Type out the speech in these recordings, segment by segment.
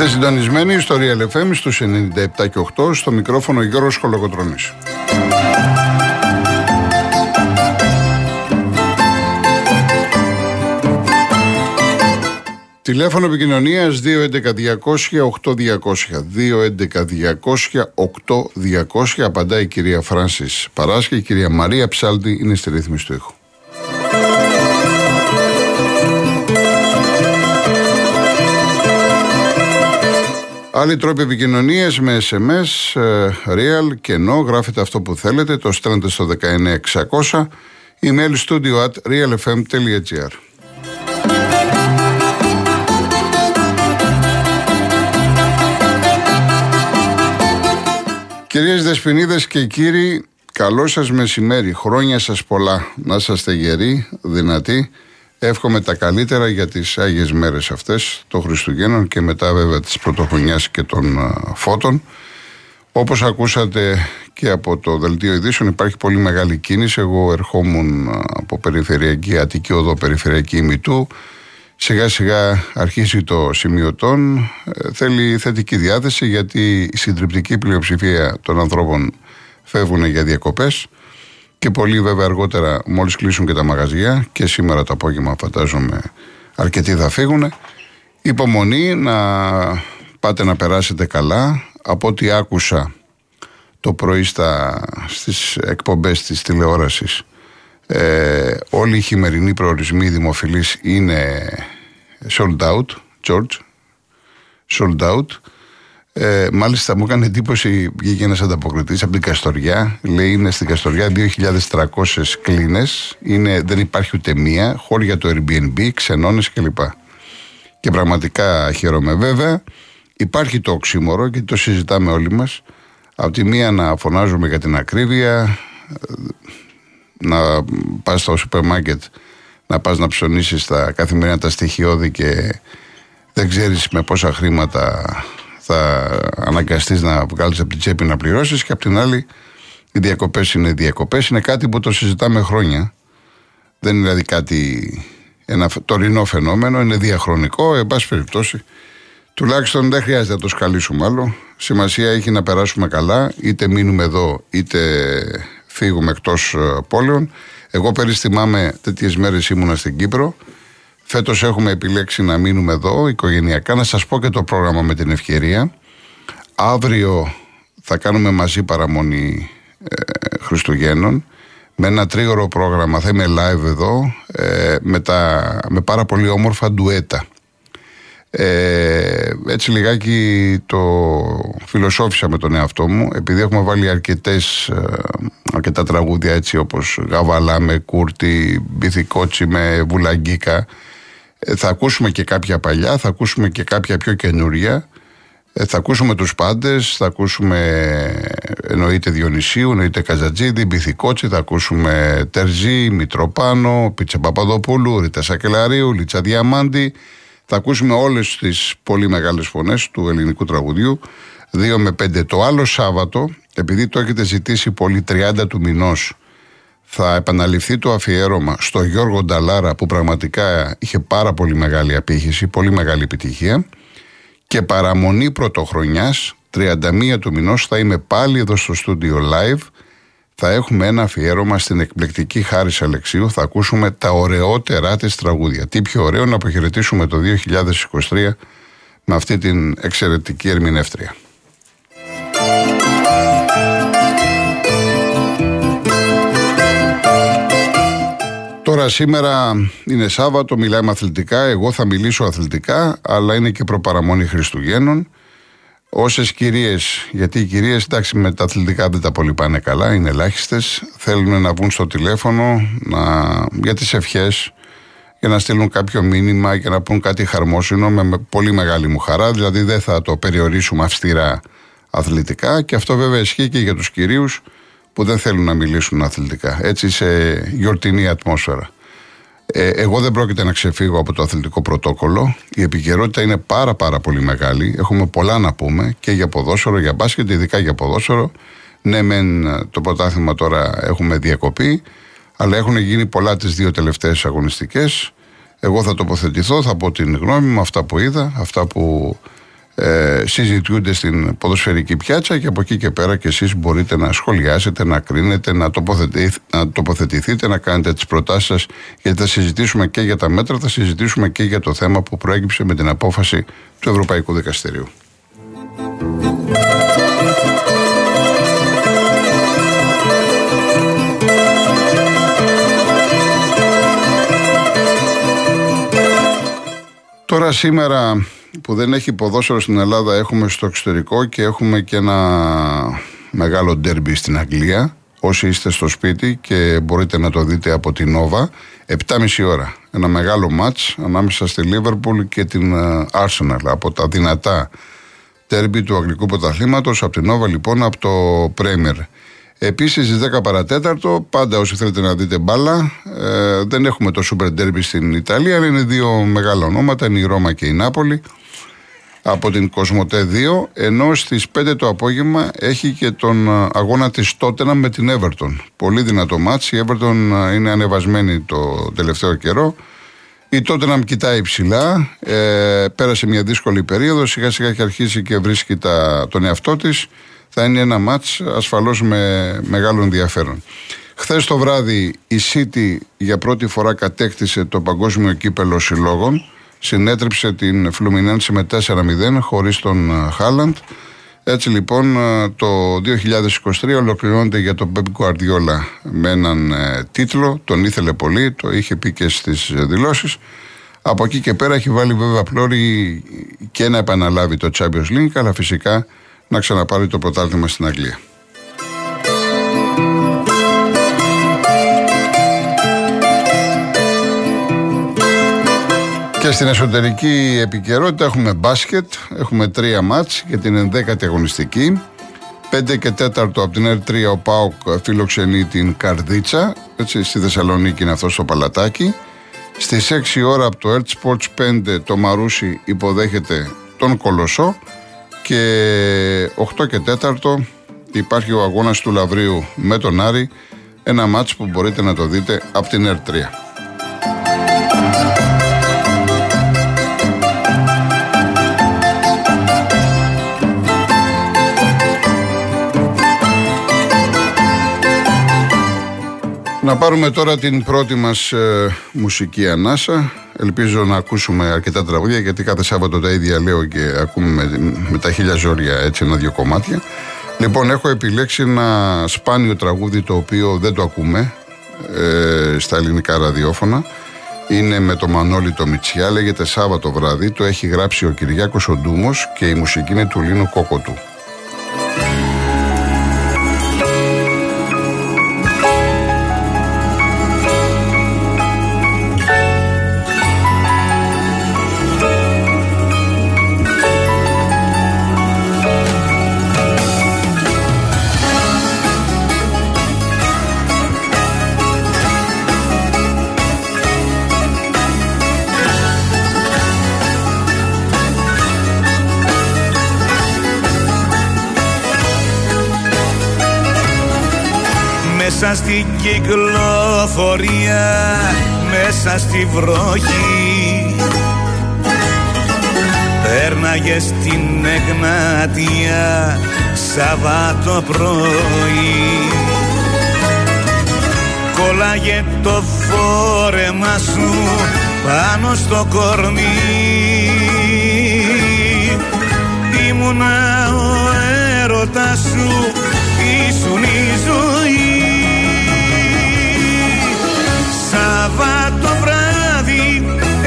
Είστε συντονισμένοι στο Real FM στους 97 και 8 στο μικρόφωνο Γιώργος Χολογοτρώνης. Τηλέφωνο επικοινωνίας 211-200-8200. 211-200-8200. Απαντάει η κυρία Φράνση Παράσχη. Η κυρία Μαρία Ψάλτη είναι στη ρύθμιση του ήχου. Άλλοι τρόποι επικοινωνίας με SMS, ε, real, κενό, γράφετε αυτό που θέλετε, το στέλνετε στο 19600, email studio at realfm.gr. Κυρίες Δεσποινίδες και κύριοι, καλό σας μεσημέρι, χρόνια σας πολλά, να είσαστε γεροί, δυνατοί. Εύχομαι τα καλύτερα για τις Άγιες μέρες αυτές των Χριστουγέννων και μετά βέβαια της Πρωτοχρονιάς και των φώτων. Όπως ακούσατε και από το Δελτίο Ειδήσεων υπάρχει πολύ μεγάλη κίνηση. Εγώ ερχόμουν από περιφερειακή Αττική Οδό, περιφερειακή ημιτού. Σιγά σιγά αρχίσει το σημειωτόν. Ε, θέλει θετική διάθεση γιατί η συντριπτική πλειοψηφία των ανθρώπων φεύγουν για διακοπές και πολύ βέβαια αργότερα μόλις κλείσουν και τα μαγαζιά και σήμερα το απόγευμα φαντάζομαι αρκετοί θα φύγουν. Υπομονή να πάτε να περάσετε καλά. Από ό,τι άκουσα το πρωί στα, στις εκπομπές της τηλεόρασης ε, όλοι οι χειμερινοί προορισμοί δημοφιλείς είναι sold out, George, sold out. Ε, μάλιστα μου έκανε εντύπωση, βγήκε ένας ανταποκριτής από την Καστοριά. Λέει είναι στην Καστοριά 2.300 κλίνες. Δεν υπάρχει ούτε μία. Χώρια το Airbnb, ξενώνες κλπ. Και πραγματικά χαίρομαι βέβαια. Υπάρχει το οξύμορο και το συζητάμε όλοι μας. Από τη μία να φωνάζουμε για την ακρίβεια, να πας στο σούπερ μάρκετ να πας να ψωνίσεις τα καθημερινά τα στοιχειώδη και δεν ξέρεις με πόσα χρήματα θα αναγκαστείς να βγάλεις από την τσέπη να πληρώσεις και από την άλλη οι διακοπές είναι διακοπές. Είναι κάτι που το συζητάμε χρόνια. Δεν είναι δηλαδή κάτι ένα τωρινό φαινόμενο είναι διαχρονικό. Εν πάση περιπτώσει τουλάχιστον δεν χρειάζεται να το σκαλίσουμε άλλο. Σημασία έχει να περάσουμε καλά είτε μείνουμε εδώ είτε φύγουμε εκτός ε, πόλεων. Εγώ περιστημάμαι τέτοιες μέρες ήμουνα στην Κύπρο. Φέτος έχουμε επιλέξει να μείνουμε εδώ οικογενειακά. Να σας πω και το πρόγραμμα με την ευκαιρία. Αύριο θα κάνουμε μαζί παραμονή ε, Χριστουγέννων. Με ένα τρίγωρο πρόγραμμα θα είμαι live εδώ ε, με, τα, με πάρα πολύ όμορφα ντουέτα. Ε, έτσι λιγάκι το φιλοσόφησα με τον εαυτό μου επειδή έχουμε βάλει αρκετές, ε, αρκετά τραγούδια έτσι όπως Γαβαλά με Κούρτη, Μπιθικότσι με Βουλαγκίκα ε, θα ακούσουμε και κάποια παλιά, θα ακούσουμε και κάποια πιο καινούρια. Ε, θα ακούσουμε τους πάντες, θα ακούσουμε εννοείται Διονυσίου, εννοείται Καζατζίδη, Μπιθικότσι, θα ακούσουμε Τερζή, Μητροπάνο, Πίτσα Παπαδοπούλου, Ρίτα Σακελαρίου, Λίτσα Διαμάντη. Θα ακούσουμε όλες τις πολύ μεγάλες φωνές του ελληνικού τραγουδιού. 2 με 5 το άλλο Σάββατο επειδή το έχετε ζητήσει πολύ 30 του μηνός θα επαναληφθεί το αφιέρωμα στο Γιώργο Νταλάρα που πραγματικά είχε πάρα πολύ μεγάλη απήχηση, πολύ μεγάλη επιτυχία και παραμονή πρωτοχρονιάς 31 του μηνός θα είμαι πάλι εδώ στο στούντιο live θα έχουμε ένα αφιέρωμα στην εκπληκτική Χάρη Αλεξίου. Θα ακούσουμε τα ωραιότερά της τραγούδια. Τι πιο ωραίο να αποχαιρετήσουμε το 2023 με αυτή την εξαιρετική ερμηνεύτρια. Τώρα σήμερα είναι Σάββατο, μιλάμε αθλητικά. Εγώ θα μιλήσω αθλητικά, αλλά είναι και προπαραμόνη Χριστουγέννων. Όσες κυρίες, γιατί οι κυρίες εντάξει με τα αθλητικά δεν τα πολύ πάνε καλά, είναι ελάχιστες, θέλουν να βγουν στο τηλέφωνο να, για τις ευχές, για να στείλουν κάποιο μήνυμα και να πούν κάτι χαρμόσυνο με, πολύ μεγάλη μου χαρά. Δηλαδή δεν θα το περιορίσουμε αυστηρά αθλητικά και αυτό βέβαια ισχύει και για τους κυρίους που δεν θέλουν να μιλήσουν αθλητικά. Έτσι σε γιορτινή ατμόσφαιρα. Ε, εγώ δεν πρόκειται να ξεφύγω από το αθλητικό πρωτόκολλο. Η επικαιρότητα είναι πάρα πάρα πολύ μεγάλη. Έχουμε πολλά να πούμε και για ποδόσφαιρο, για μπάσκετ, ειδικά για ποδόσφαιρο. Ναι, μεν το πρωτάθλημα τώρα έχουμε διακοπή, αλλά έχουν γίνει πολλά τις δύο τελευταίες αγωνιστικές. Εγώ θα τοποθετηθώ, θα πω την γνώμη μου, αυτά που είδα, αυτά που ε, συζητιούνται στην ποδοσφαιρική πιάτσα και από εκεί και πέρα και εσείς μπορείτε να σχολιάσετε, να κρίνετε, να, να τοποθετηθείτε, να κάνετε τις προτάσεις σας γιατί θα συζητήσουμε και για τα μέτρα, θα συζητήσουμε και για το θέμα που προέκυψε με την απόφαση του Ευρωπαϊκού Δικαστηρίου. Τώρα σήμερα που δεν έχει ποδόσφαιρο στην Ελλάδα έχουμε στο εξωτερικό και έχουμε και ένα μεγάλο ντέρμπι στην Αγγλία. Όσοι είστε στο σπίτι και μπορείτε να το δείτε από την Νόβα, 7,5 ώρα. Ένα μεγάλο μάτς ανάμεσα στη Λίβερπουλ και την ε, Arsenal. Από τα δυνατά ντέρμπι του Αγγλικού Πρωταθλήματος, από την Νόβα λοιπόν, από το Πρέμερ. Επίσης, στις 10 παρατέταρτο, πάντα όσοι θέλετε να δείτε μπάλα, ε, δεν έχουμε το Super Derby στην Ιταλία, αλλά είναι δύο μεγάλα ονόματα, είναι η Ρώμα και η Νάπολη. Από την Κοσμοτέ 2, ενώ στις 5 το απόγευμα έχει και τον ε, αγώνα της Τότενα με την Everton. Πολύ δυνατό μάτς, η Everton ε, είναι ανεβασμένη το τελευταίο καιρό. Η Τότεναμ κοιτάει ψηλά, ε, πέρασε μια δύσκολη περίοδο, σιγά σιγά έχει αρχίσει και βρίσκει τα, τον εαυτό της θα είναι ένα μάτς ασφαλώς με μεγάλο ενδιαφέρον. Χθες το βράδυ η City για πρώτη φορά κατέκτησε το παγκόσμιο κύπελο συλλόγων. Συνέτριψε την Φλουμινένση με 4-0 χωρίς τον ε, Χάλαντ. Έτσι λοιπόν ε, το 2023 ολοκληρώνεται για τον Πέμπ Κουαρδιόλα με έναν ε, τίτλο. Τον ήθελε πολύ, το είχε πει και στις δηλώσεις. Από εκεί και πέρα έχει βάλει βέβαια πλώρη και να επαναλάβει το Champions League αλλά φυσικά να ξαναπάρει το πρωτάθλημα στην Αγγλία. Και στην εσωτερική επικαιρότητα έχουμε μπάσκετ, έχουμε τρία μάτς για την ενδέκατη αγωνιστική. 5 και 4 από την R3 ο Πάουκ φιλοξενεί την Καρδίτσα, έτσι στη Θεσσαλονίκη είναι αυτός στο Παλατάκι. Στις 6 ώρα από το Earth Sports 5 το Μαρούσι υποδέχεται τον Κολοσσό και 8 και 4 υπάρχει ο αγώνας του Λαβρίου με τον Άρη ένα μάτς που μπορείτε να το δείτε από την ΕΡ3. Να πάρουμε τώρα την πρώτη μας ε, μουσική ανάσα Ελπίζω να ακούσουμε αρκετά τραγούδια γιατί κάθε Σάββατο τα ίδια λέω και ακούμε με, με τα χίλια ζόρια έτσι ένα-δύο κομμάτια. Λοιπόν, έχω επιλέξει ένα σπάνιο τραγούδι το οποίο δεν το ακούμε ε, στα ελληνικά ραδιόφωνα. Είναι με το Μανώλη το Μιτσιά, λέγεται Σάββατο βράδυ. Το έχει γράψει ο Κυριάκος ο Ντούμος και η μουσική είναι του Λίνου Κόκοτου. Μέσα στην κυκλοφορία, μέσα στη βροχή. Πέρναγε στην Εγνατία Σαββάτο πρωί. Κόλλαγε το φόρεμα σου πάνω στο κορμί. Ήμουνα ο έρωτας σου, ήσουν η ζωή Σαββάτο βράδυ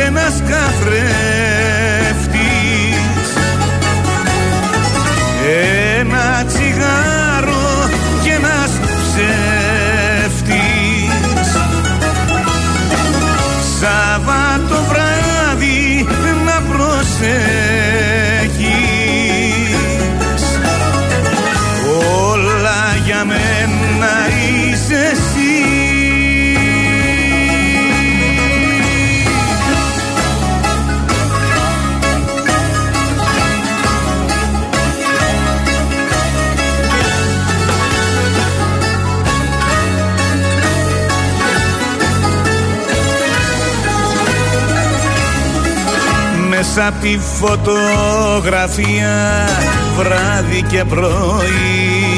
ένας καθρέφτης. Ένα τσιγάρο και ένας ψεύτης. Σαββάτο βράδυ να προσέχεις μέσα από τη φωτογραφία βράδυ και πρωί.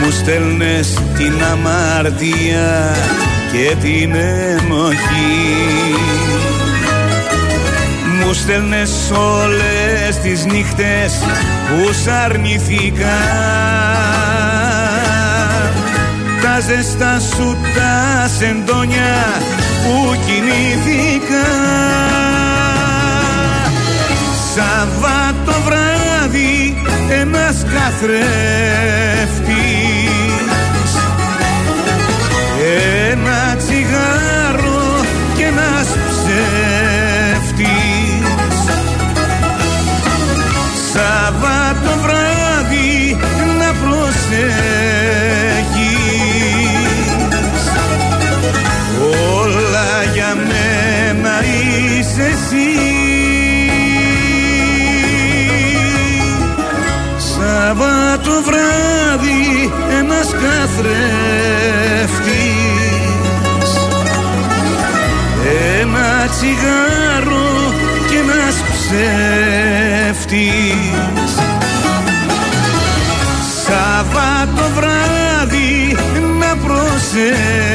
Μου στέλνες την αμαρτία και την ενοχή μου στέλνες όλες τις νύχτες που σ' τα ζεστά σου τα σεντόνια που κινήθηκα. Σαββάτο βράδυ ένας καθρέφτης καθρέφτης ένα τσιγάρο και ένας ψεύτης. Σαββάτο βράδυ να προσέχεις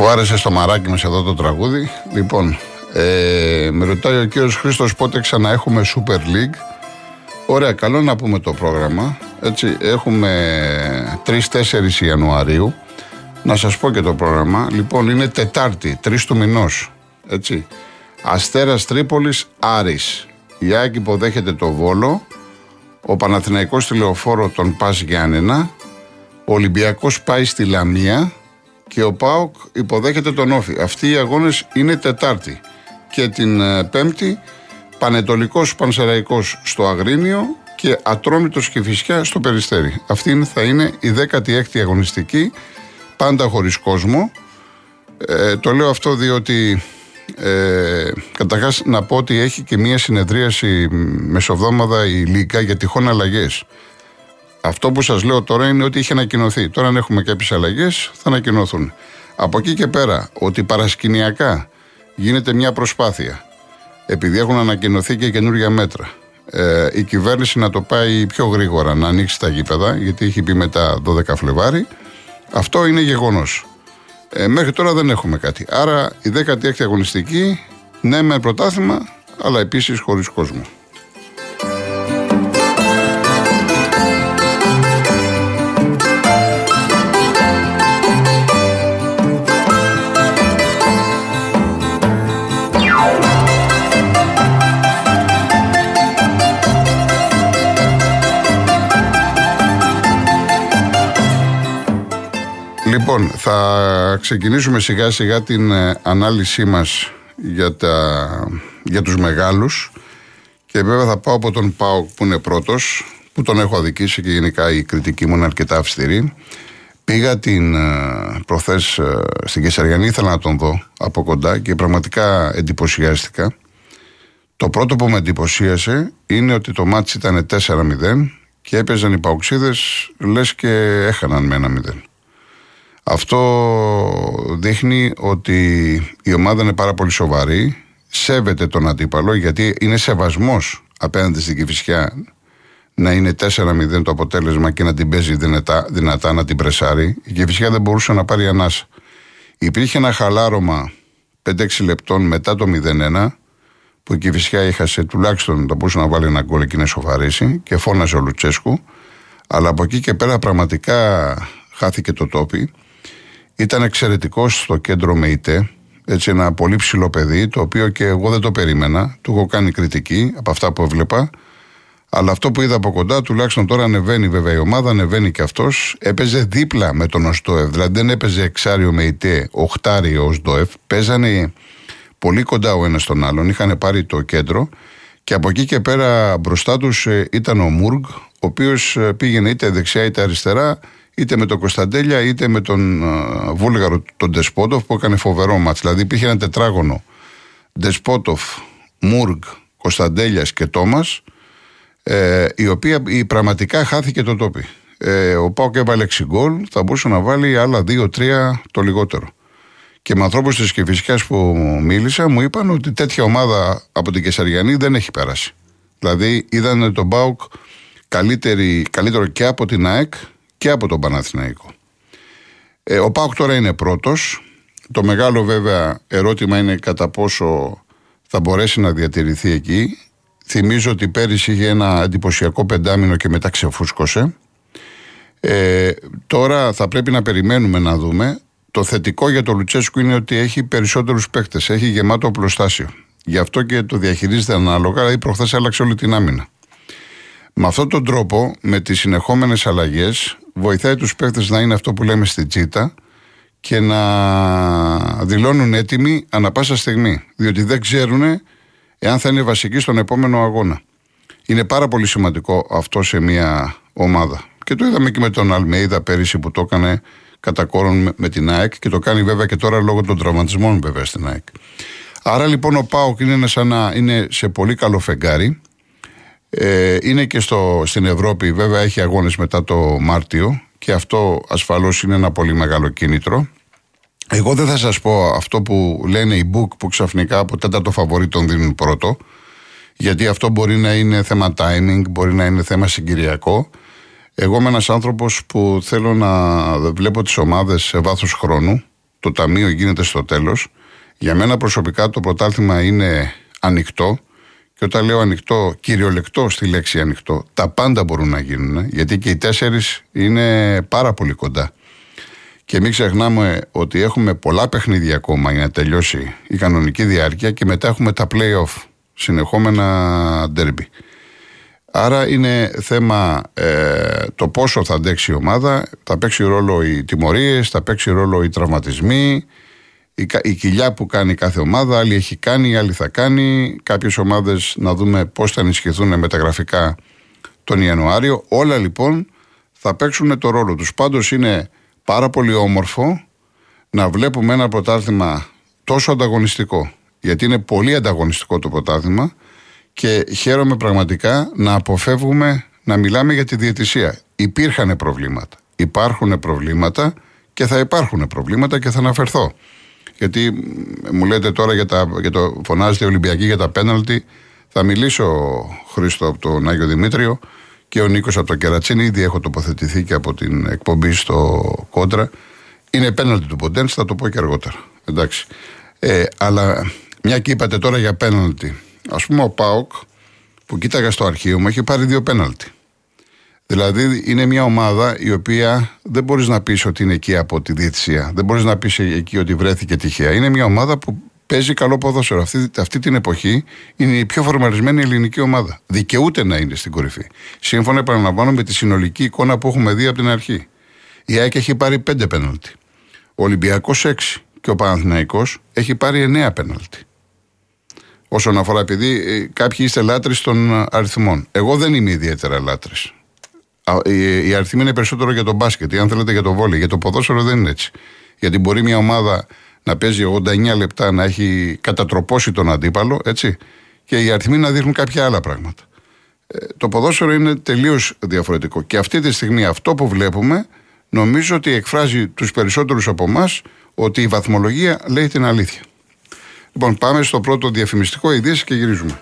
αφού άρεσε στο μαράκι μας εδώ το τραγούδι. Λοιπόν, ε, με ρωτάει ο κύριος Χρήστος πότε ξανά έχουμε Super League. Ωραία, καλό να πούμε το πρόγραμμα. Έτσι, έχουμε 3-4 Ιανουαρίου. Να σας πω και το πρόγραμμα. Λοιπόν, είναι Τετάρτη, 3 του μηνός. Έτσι. Αστέρας Τρίπολης, Άρης. Η Άκη υποδέχεται το Βόλο. Ο Παναθηναϊκός τηλεοφόρο τον Πας Γιάννενα. Ο Ολυμπιακός πάει στη Λαμία και ο ΠΑΟΚ υποδέχεται τον Όφη. Αυτοί οι αγώνες είναι Τετάρτη. Και την ε, Πέμπτη Πανετολικός Πανσεραϊκός στο Αγρίνιο και Ατρόμητος και Φυσιά στο Περιστέρι. Αυτή θα είναι η 16η αγωνιστική, πάντα χωρίς κόσμο. Ε, το λέω αυτό διότι ε, καταρχάς να πω ότι έχει και μία συνεδρίαση μεσοβδόμαδα η Λίκα για τυχόν αλλαγές. Αυτό που σας λέω τώρα είναι ότι είχε ανακοινωθεί. Τώρα, αν έχουμε κάποιες αλλαγές, θα ανακοινωθούν. Από εκεί και πέρα, ότι παρασκηνιακά γίνεται μια προσπάθεια, επειδή έχουν ανακοινωθεί και καινούργια μέτρα, ε, η κυβέρνηση να το πάει πιο γρήγορα, να ανοίξει τα γήπεδα, γιατί έχει πει μετά 12 Φλεβάρι, αυτό είναι γεγονός. Ε, μέχρι τώρα δεν έχουμε κάτι. Άρα η 16η αγωνιστική, ναι, με πρωτάθλημα, αλλά επίσης χωρίς κόσμο. Λοιπόν, θα ξεκινήσουμε σιγά σιγά την ε, ανάλυσή μας για, τα, για τους μεγάλους και βέβαια θα πάω από τον Πάο που είναι πρώτος που τον έχω αδικήσει και γενικά η κριτική μου είναι αρκετά αυστηρή. Πήγα την ε, προθές ε, στην Κεσαριανή, ήθελα να τον δω από κοντά και πραγματικά εντυπωσιάστηκα. Το πρώτο που με εντυπωσίασε είναι ότι το μάτς ήταν 4-0 και έπαιζαν οι παουξίδες λες και έχαναν με ένα 0. Αυτό δείχνει ότι η ομάδα είναι πάρα πολύ σοβαρή, σέβεται τον αντίπαλο γιατί είναι σεβασμός απέναντι στην Κηφισιά να είναι 4-0 το αποτέλεσμα και να την παίζει δυνατά, δυνατά να την πρεσάρει. Η Κηφισιά δεν μπορούσε να πάρει ανάσα. Υπήρχε ένα χαλάρωμα 5-6 λεπτών μετά το 0-1 που η Κηφισιά είχασε τουλάχιστον το μπορούσε να βάλει ένα γκολ και να σοφαρίσει και φώναζε ο Λουτσέσκου. Αλλά από εκεί και πέρα πραγματικά χάθηκε το τόπι. Ήταν εξαιρετικό στο κέντρο ΜΕΙΤΕ. Έτσι, ένα πολύ ψηλό παιδί, το οποίο και εγώ δεν το περίμενα. Του έχω κάνει κριτική από αυτά που έβλεπα. Αλλά αυτό που είδα από κοντά, τουλάχιστον τώρα ανεβαίνει βέβαια η ομάδα, ανεβαίνει και αυτός. Έπαιζε δίπλα με τον Οστόεφ. Δηλαδή δεν έπαιζε εξάριο με ητέ, οχτάριο Οστόεφ. Παίζανε πολύ κοντά ο ένας τον άλλον. Είχαν πάρει το κέντρο. Και από εκεί και πέρα μπροστά τους ε, ήταν ο Μούργκ, ο οποίος ε, πήγαινε είτε δεξιά είτε αριστερά είτε με τον Κωνσταντέλια είτε με τον uh, Βούλγαρο τον Ντεσπότοφ που έκανε φοβερό μάτς. Δηλαδή υπήρχε ένα τετράγωνο Ντεσπότοφ, Μούργκ, Κωνσταντέλιας και Τόμας, ε, η οποία η, πραγματικά χάθηκε το τόπι. Ε, ο Πάοκ έβαλε 6 γκολ, θα μπορούσε να βάλει άλλα 2-3 το λιγότερο. Και με ανθρώπους της Κεφυσιά που μίλησα μου είπαν ότι τέτοια ομάδα από την Κεσαριανή δεν έχει περάσει. Δηλαδή είδαν τον Πάοκ καλύτερο και από την ΑΕΚ και από τον Παναθηναϊκό. Ε, ο Πάοκ τώρα είναι πρώτος. Το μεγάλο βέβαια ερώτημα είναι κατά πόσο θα μπορέσει να διατηρηθεί εκεί. Θυμίζω ότι πέρυσι είχε ένα εντυπωσιακό πεντάμινο και μετά ξεφούσκωσε. Ε, τώρα θα πρέπει να περιμένουμε να δούμε. Το θετικό για τον Λουτσέσκου είναι ότι έχει περισσότερους παίκτες, έχει γεμάτο οπλοστάσιο. Γι' αυτό και το διαχειρίζεται ανάλογα, δηλαδή προχθές άλλαξε όλη την άμυνα. Με αυτόν τον τρόπο, με τις συνεχόμενες αλλαγές, βοηθάει τους παίκτες να είναι αυτό που λέμε στη τσίτα και να δηλώνουν έτοιμοι ανα πάσα στιγμή. Διότι δεν ξέρουν εάν θα είναι βασικοί στον επόμενο αγώνα. Είναι πάρα πολύ σημαντικό αυτό σε μια ομάδα. Και το είδαμε και με τον Αλμέιδα πέρυσι που το έκανε κατά κόρον με την ΑΕΚ και το κάνει βέβαια και τώρα λόγω των τραυματισμών βέβαια στην ΑΕΚ. Άρα λοιπόν ο Πάοκ είναι, σαν είναι σε πολύ καλό φεγγάρι. Ε, είναι και στο, στην Ευρώπη, βέβαια έχει αγώνες μετά το Μάρτιο και αυτό ασφαλώς είναι ένα πολύ μεγάλο κίνητρο. Εγώ δεν θα σας πω αυτό που λένε οι book που ξαφνικά από τέταρτο φαβορή τον δίνουν πρώτο γιατί αυτό μπορεί να είναι θέμα timing, μπορεί να είναι θέμα συγκυριακό. Εγώ είμαι ένας άνθρωπος που θέλω να βλέπω τις ομάδες σε βάθος χρόνου. Το ταμείο γίνεται στο τέλος. Για μένα προσωπικά το πρωτάθλημα είναι ανοιχτό. Και όταν λέω ανοιχτό, κυριολεκτό στη λέξη ανοιχτό, τα πάντα μπορούν να γίνουν. Γιατί και οι τέσσερις είναι πάρα πολύ κοντά. Και μην ξεχνάμε ότι έχουμε πολλά παιχνίδια ακόμα για να τελειώσει η κανονική διάρκεια και μετά έχουμε τα play-off, συνεχόμενα derby. Άρα είναι θέμα ε, το πόσο θα αντέξει η ομάδα, θα παίξει ρόλο οι τιμωρίες, θα παίξει ρόλο οι τραυματισμοί, η, η κοιλιά που κάνει κάθε ομάδα, άλλη έχει κάνει, άλλη θα κάνει. Κάποιες ομάδες να δούμε πώς θα ενισχυθούν μεταγραφικά τον Ιανουάριο. Όλα λοιπόν θα παίξουν το ρόλο τους. Πάντως είναι πάρα πολύ όμορφο να βλέπουμε ένα πρωτάθλημα τόσο ανταγωνιστικό. Γιατί είναι πολύ ανταγωνιστικό το πρωτάθλημα και χαίρομαι πραγματικά να αποφεύγουμε να μιλάμε για τη διαιτησία. Υπήρχαν προβλήματα. Υπάρχουν προβλήματα και θα υπάρχουν προβλήματα και θα αναφερθώ. Γιατί μου λέτε τώρα για, τα, για το φωνάζετε Ολυμπιακή για τα πέναλτι. Θα μιλήσω Χρήστο από τον Άγιο Δημήτριο και ο Νίκος από το Κερατσίνη. Ήδη έχω τοποθετηθεί και από την εκπομπή στο Κόντρα. Είναι πέναλτι του Ποντένς, θα το πω και αργότερα. Εντάξει. Ε, αλλά μια και είπατε τώρα για πέναλτι. Α πούμε ο Πάοκ που κοίταγα στο αρχείο μου έχει πάρει δύο πέναλτι. Δηλαδή είναι μια ομάδα η οποία δεν μπορείς να πεις ότι είναι εκεί από τη διετησία. Δεν μπορείς να πεις εκεί ότι βρέθηκε τυχαία. Είναι μια ομάδα που παίζει καλό ποδόσφαιρο. Αυτή, αυτή την εποχή είναι η πιο φορμαρισμένη ελληνική ομάδα. Δικαιούται να είναι στην κορυφή. Σύμφωνα, επαναλαμβάνω, με τη συνολική εικόνα που έχουμε δει από την αρχή. Η ΑΕΚ έχει πάρει πέντε πέναλτι. Ο Ολυμπιακός έξι. Και ο Παναθηναϊκός έχει πάρει εννέα πέναλτι. Όσον αφορά, επειδή ε, κάποιοι είστε λάτρε των αριθμών. Εγώ δεν είμαι ιδιαίτερα λάτρε. Η αριθμή είναι περισσότερο για τον μπάσκετ, ή αν θέλετε για το βόλιο. Για το ποδόσφαιρο δεν είναι έτσι. Γιατί μπορεί μια ομάδα να παίζει 89 λεπτά, να έχει κατατροπώσει τον αντίπαλο, έτσι, και οι αριθμοί να δείχνουν κάποια άλλα πράγματα. Ε, το ποδόσφαιρο είναι τελείως διαφορετικό. Και αυτή τη στιγμή αυτό που βλέπουμε, νομίζω ότι εκφράζει τους περισσότερους από εμάς ότι η βαθμολογία λέει την αλήθεια. Λοιπόν, πάμε στο πρώτο διαφημιστικό ειδήσεις και γυρίζουμε.